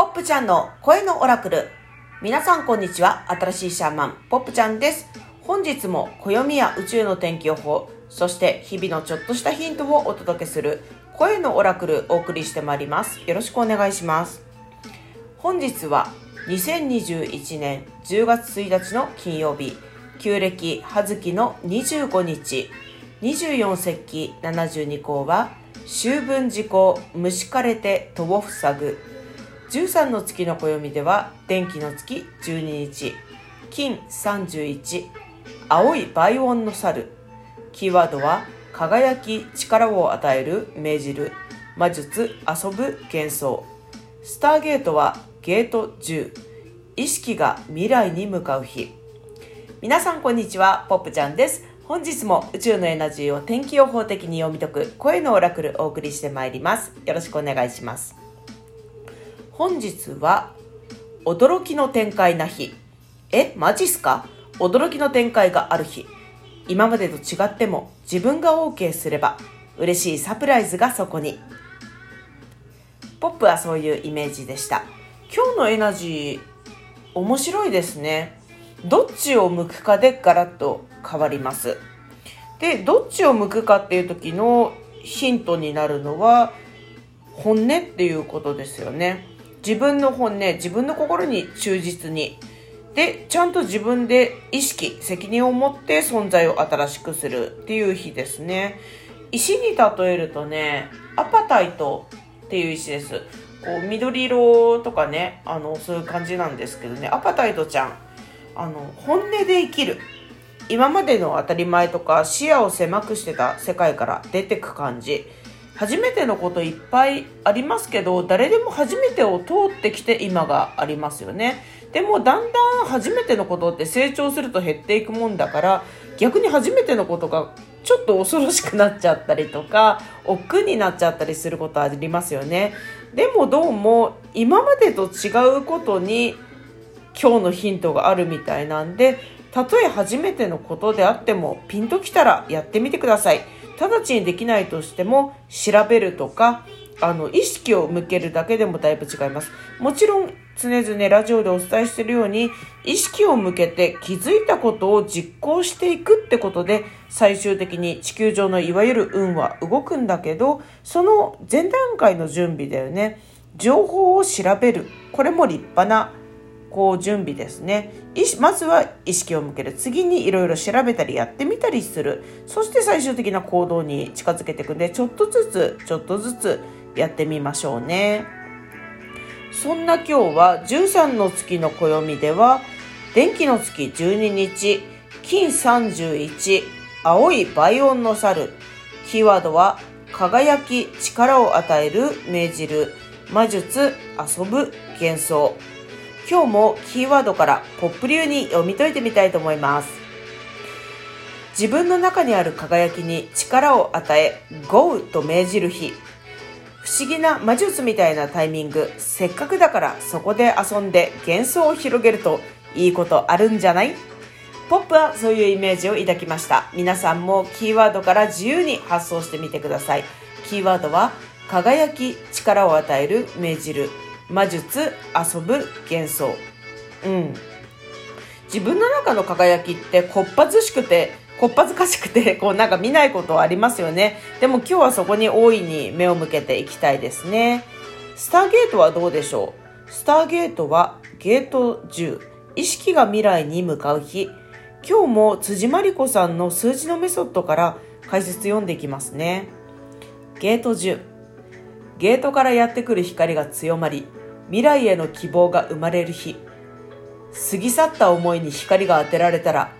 ポップちゃんの声のオラクル。皆さんこんにちは。新しいシャーマン、ポップちゃんです。本日も暦や宇宙の天気予報、そして日々のちょっとしたヒントをお届けする声のオラクルお送りしてまいります。よろしくお願いします。本日は2021年10月1日の金曜日、旧暦葉月の25日、24節気72項は、秋分時項、虫枯れて戸を塞ぐ。13の月の暦では、電気の月12日、金31、青い倍音の猿。キーワードは、輝き、力を与える、命じる、魔術、遊ぶ、幻想。スターゲートは、ゲート10。意識が未来に向かう日。皆さんこんにちは、ポップちゃんです。本日も宇宙のエナジーを天気予報的に読み解く声のオラクルお送りしてまいります。よろしくお願いします。本日は驚きの展開な日。え、マジっすか？驚きの展開がある日。今までと違っても自分が OK すれば嬉しいサプライズがそこに。ポップはそういうイメージでした。今日のエナジー面白いですね。どっちを向くかでガラッと変わります。で、どっちを向くかっていう時のヒントになるのは本音っていうことですよね。自分の本音、自分の心に忠実に。で、ちゃんと自分で意識、責任を持って存在を新しくするっていう日ですね。石に例えるとね、アパタイトっていう石です。こう緑色とかね、あの、そういう感じなんですけどね、アパタイトちゃん、あの、本音で生きる。今までの当たり前とか視野を狭くしてた世界から出てく感じ。初めてのこといっぱいありますけど、誰でも初めてを通ってきて今がありますよね。でもだんだん初めてのことって成長すると減っていくもんだから、逆に初めてのことがちょっと恐ろしくなっちゃったりとか、億劫になっちゃったりすることありますよね。でもどうも今までと違うことに今日のヒントがあるみたいなんで、たとえ初めてのことであってもピンときたらやってみてください。直ちにできないとしても調べるとか、あの、意識を向けるだけでもだいぶ違います。もちろん常々ラジオでお伝えしているように、意識を向けて気づいたことを実行していくってことで、最終的に地球上のいわゆる運は動くんだけど、その前段階の準備だよね。情報を調べる。これも立派なこう準備ですね。まずは意識を向ける。次にいろいろ調べたりやってみたりする。そして最終的な行動に近づけていくんで、ちょっとずつ、ちょっとずつやってみましょうね。そんな今日は13の月の暦では、電気の月12日、金31、青い倍音の猿。キーワードは、輝き、力を与える、命じる、魔術、遊ぶ、幻想。今日もキーワードからポップ流に読み解いてみたいと思います。自分の中にある輝きに力を与え、ゴーと命じる日。不思議な魔術みたいなタイミング。せっかくだからそこで遊んで幻想を広げるといいことあるんじゃない？ポップはそういうイメージを抱きました。皆さんもキーワードから自由に発想してみてください。キーワードは輝き、力を与える、命じる。魔術、遊ぶ、幻想。うん。自分の中の輝きってこっぱずしくて、こっぱずかしくて、こうなんか見ないことありますよね。でも今日はそこに大いに目を向けていきたいですね。スターゲートはどうでしょう？スターゲートはゲート10。意識が未来に向かう日。今日も辻真理子さんの数字のメソッドから解説読んでいきますね。ゲート10。ゲートからやってくる光が強まり、未来への希望が生まれる日。過ぎ去った思いに光が当てられたら、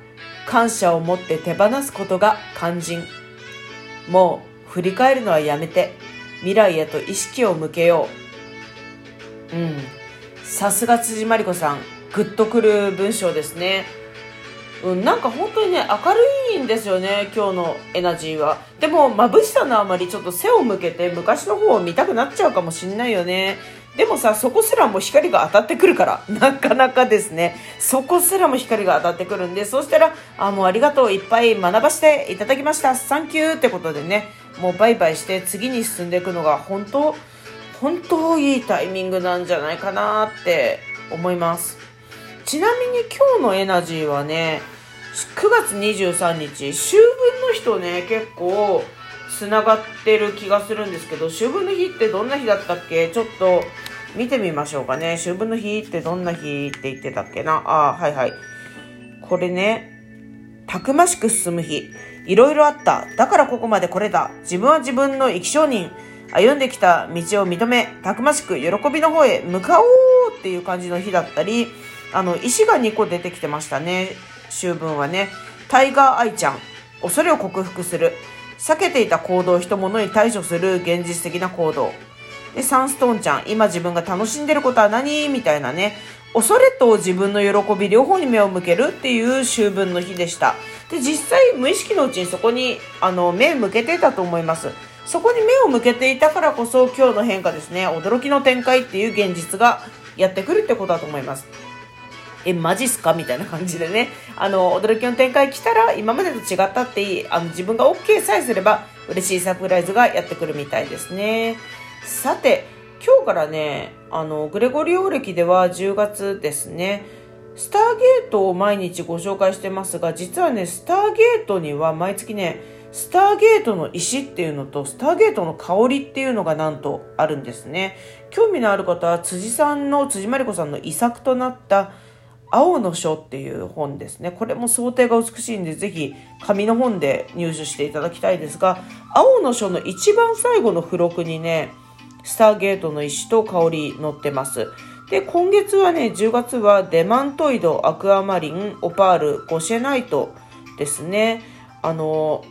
感謝を持って手放すことが肝心。もう振り返るのはやめて、未来へと意識を向けよう。うん。さすが辻真理子さん、グッとくる文章ですね。うん、なんか本当にね、明るいんですよね、今日のエナジーは。でも、眩しさのあまりちょっと背を向けて昔の方を見たくなっちゃうかもしんないよね。でもさ、そこすらも光が当たってくるから、なかなかですね、そこすらも光が当たってくるんで、そうしたら、あ、もうありがとう、いっぱい学ばせていただきました、サンキューってことでね、もうバイバイして次に進んでいくのが本当、本当いいタイミングなんじゃないかなって思います。ちなみに今日のエナジーはね9月23日秋分の日とね結構つながってる気がするんですけど秋分の日ってどんな日だったっけ？ちょっと見てみましょうかね。秋分の日ってどんな日って言ってたっけな？あはいはい。これねたくましく進む日。いろいろあった。だからここまでこれだ自分は自分の生き証人。歩んできた道を認めたくましく喜びの方へ向かおうっていう感じの日だったりあの石が2個出てきてましたね。秋分はね。タイガーアイちゃん。恐れを克服する。避けていた行動人物に対処する現実的な行動。で、サンストーンちゃん、今自分が楽しんでることは何？みたいなね、恐れと自分の喜び両方に目を向けるっていう秋分の日でした。で、実際無意識のうちにそこに、あの、目向けてたと思います。そこに目を向けていたからこそ今日の変化ですね、驚きの展開っていう現実がやってくるってことだと思います。え、マジっすか？みたいな感じでね、あの、驚きの展開来たら、今までと違ったっていい、あの、自分が OK さえすれば、嬉しいサプライズがやってくるみたいですね。さて、今日からね、あの、グレゴリオ歴では10月ですね、スターゲートを毎日ご紹介してますが、実はね、スターゲートには毎月ね、スターゲートの石っていうのと、スターゲートの香りっていうのがなんとあるんですね。興味のある方は、辻さんの、辻まりこさんの遺作となった、青の書っていう本ですね。これも想定が美しいんで、ぜひ紙の本で入手していただきたいですが、青の書の一番最後の付録にね、スターゲートの石と香り載ってます。で、今月はね、10月はデマントイド、アクアマリン、オパール、ゴシェナイトですね。あの、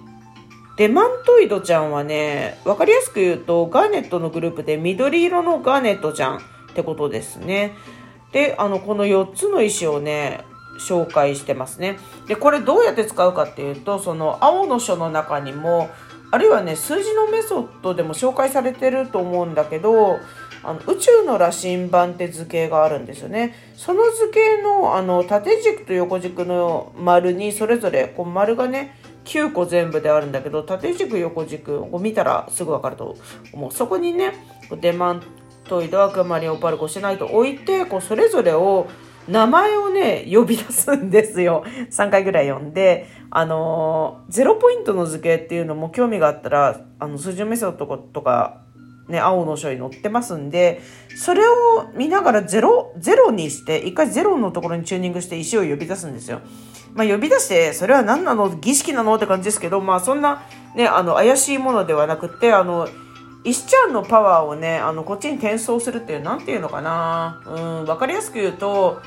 デマントイドちゃんはね、わかりやすく言うと、ガーネットのグループで緑色のガーネットちゃんってことですね。で、あの、この4つの石をね、紹介してますね。で、これどうやって使うかっていうと、その青の書の中にも、あるいはね、数字のメソッドでも紹介されてると思うんだけど、あの宇宙の羅針盤って図形があるんですよね。その図形のあの縦軸と横軸の丸にそれぞれこう丸がね9個全部であるんだけど縦軸横軸を見たらすぐ分かると思う。そこにねデマントイドアクマリンオパルコシナイト置いてこうそれぞれを名前をね呼び出すんですよ。3回ぐらい読んであのゼロポイントの図形っていうのも興味があったらあの数字メソッドとかね、青の書に載ってますんで、それを見ながらゼロ、ゼロにして、一回ゼロのところにチューニングして石を呼び出すんですよ。まあ呼び出して、それは何なの？儀式なの？って感じですけど、まあそんな、ね、あの、怪しいものではなくて、あの、石ちゃんのパワーをね、あの、こっちに転送するっていう、なんていうのかな。うん、わかりやすく言うと、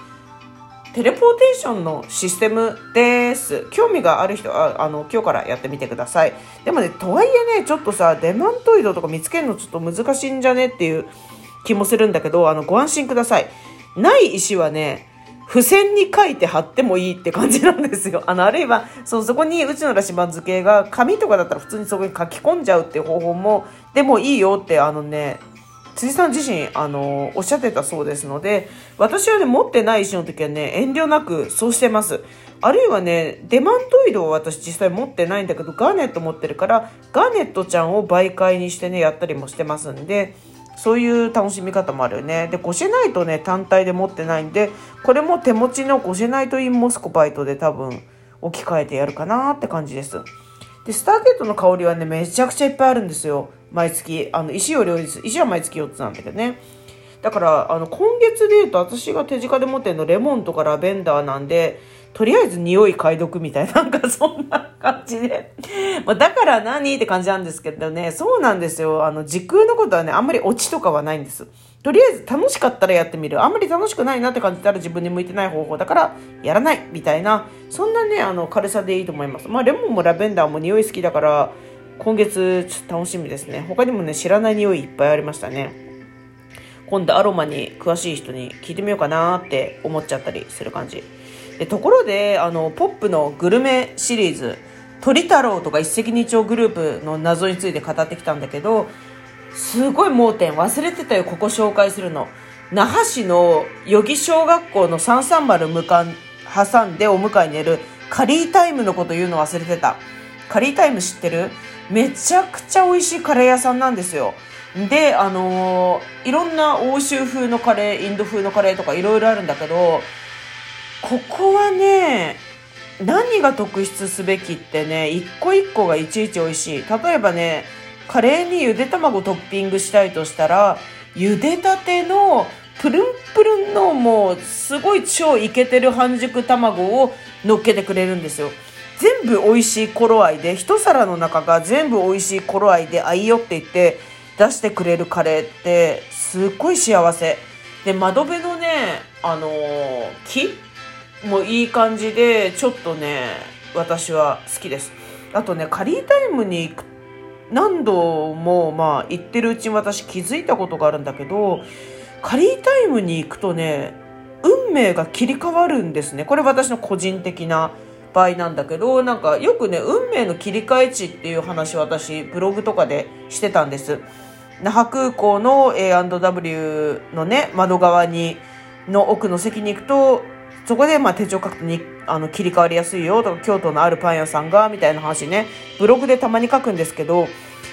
テレポーテーションのシステムです。興味がある人は、あの、今日からやってみてください。でもね、とはいえね、ちょっとさ、デマントイドとか見つけるのちょっと難しいんじゃね？っていう気もするんだけど、あの、ご安心ください。ない石はね、付箋に書いて貼ってもいいって感じなんですよ。あの、あるいは、そのそこにうちの羅針盤付けが紙とかだったら普通にそこに書き込んじゃうっていう方法も、でもいいよって、あのね、辻さん自身、あの、おっしゃってたそうですので、私はね、持ってない石の時はね、遠慮なくそうしてます。あるいはね、デマントイドを私実際持ってないんだけど、ガーネット持ってるから、ガーネットちゃんを媒介にしてね、やったりもしてますんで、そういう楽しみ方もあるよね。で、ゴシェナイトね、単体で持ってないんで、これも手持ちのゴシェナイトインモスコバイトで多分置き換えてやるかなって感じです。で、スターゲートの香りはね、めちゃくちゃいっぱいあるんですよ。毎月。あの、石を両立。石は毎月4つなんだけどね。だから、あの、今月で言うと私が手近で持ってるのレモンとかラベンダーなんで、とりあえず匂い解読みたいな、なんかそんな感じで。まあ、だから何って感じなんですけどね、そうなんですよ。あの、時空のことはね、あんまりオチとかはないんです。とりあえず楽しかったらやってみる。あんまり楽しくないなって感じたら自分に向いてない方法だからやらないみたいな、そんなね、あの、軽さでいいと思います。まあ、レモンもラベンダーも匂い好きだから、今月ちょっと楽しみですね。他にもね、知らない匂いいっぱいありましたね。今度アロマに詳しい人に聞いてみようかなって思っちゃったりする感じ。でところであのポップのグルメシリーズ鳥太郎とか一石二鳥グループの謎について語ってきたんだけどすごい盲点忘れてたよここ紹介するの。那覇市の余木小学校の330向かん挟んでお迎えに寝るカリータイムのこと言うの忘れてた。カリータイム知ってる？めちゃくちゃ美味しいカレー屋さんなんですよ。で、あのー、いろんな欧州風のカレー、インド風のカレーとかいろいろあるんだけど、ここはね、何が特筆すべきってね、一個一個がいちいち美味しい。例えばね、カレーにゆで卵トッピングしたいとしたら、茹でたてのプルンプルンのもうすごい超イケてる半熟卵を乗っけてくれるんですよ。全部美味しい頃合いで、一皿の中が全部美味しい頃合いで、あいよって言って出してくれるカレーってすっごい幸せ。で、窓辺のね、あのー、木もういい感じで、ちょっとね、私は好きです。あとね、カリータイムに行く何度もまあ行ってるうちに私気づいたことがあるんだけど、カリータイムに行くとね、運命が切り替わるんですね。これ私の個人的な場合なんだけど、なんかよくね、運命の切り替え値っていう話私、ブログとかでしてたんです。那覇空港の A&W のね、窓側に、の奥の席に行くと、そこでまあ手帳書くにあの切り替わりやすいよとか、京都のあるパン屋さんが、みたいな話ね、ブログでたまに書くんですけど、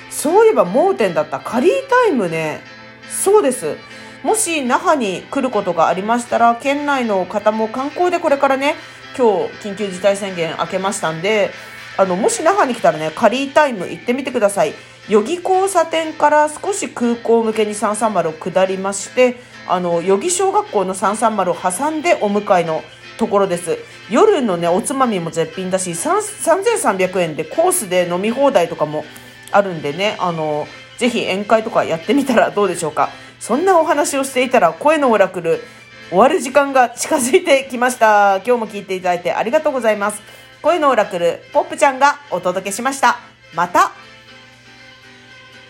そういえば盲点だったカリータイムね、そうです。もし那覇に来ることがありましたら、県内の方も観光でこれからね、今日緊急事態宣言明けましたんで、あの、もし那覇に来たらね、カリータイム行ってみてください。代々木交差点から少し空港向けに330を下りまして、あの、代々木小学校の330を挟んでお迎えのところです。夜のね、おつまみも絶品だし、3300円でコースで飲み放題とかもあるんでね、あの、ぜひ宴会とかやってみたらどうでしょうか。そんなお話をしていたら声のオラクル終わる時間が近づいてきました。今日も聞いていただいてありがとうございます。声のオラクルポップちゃんがお届けしました。また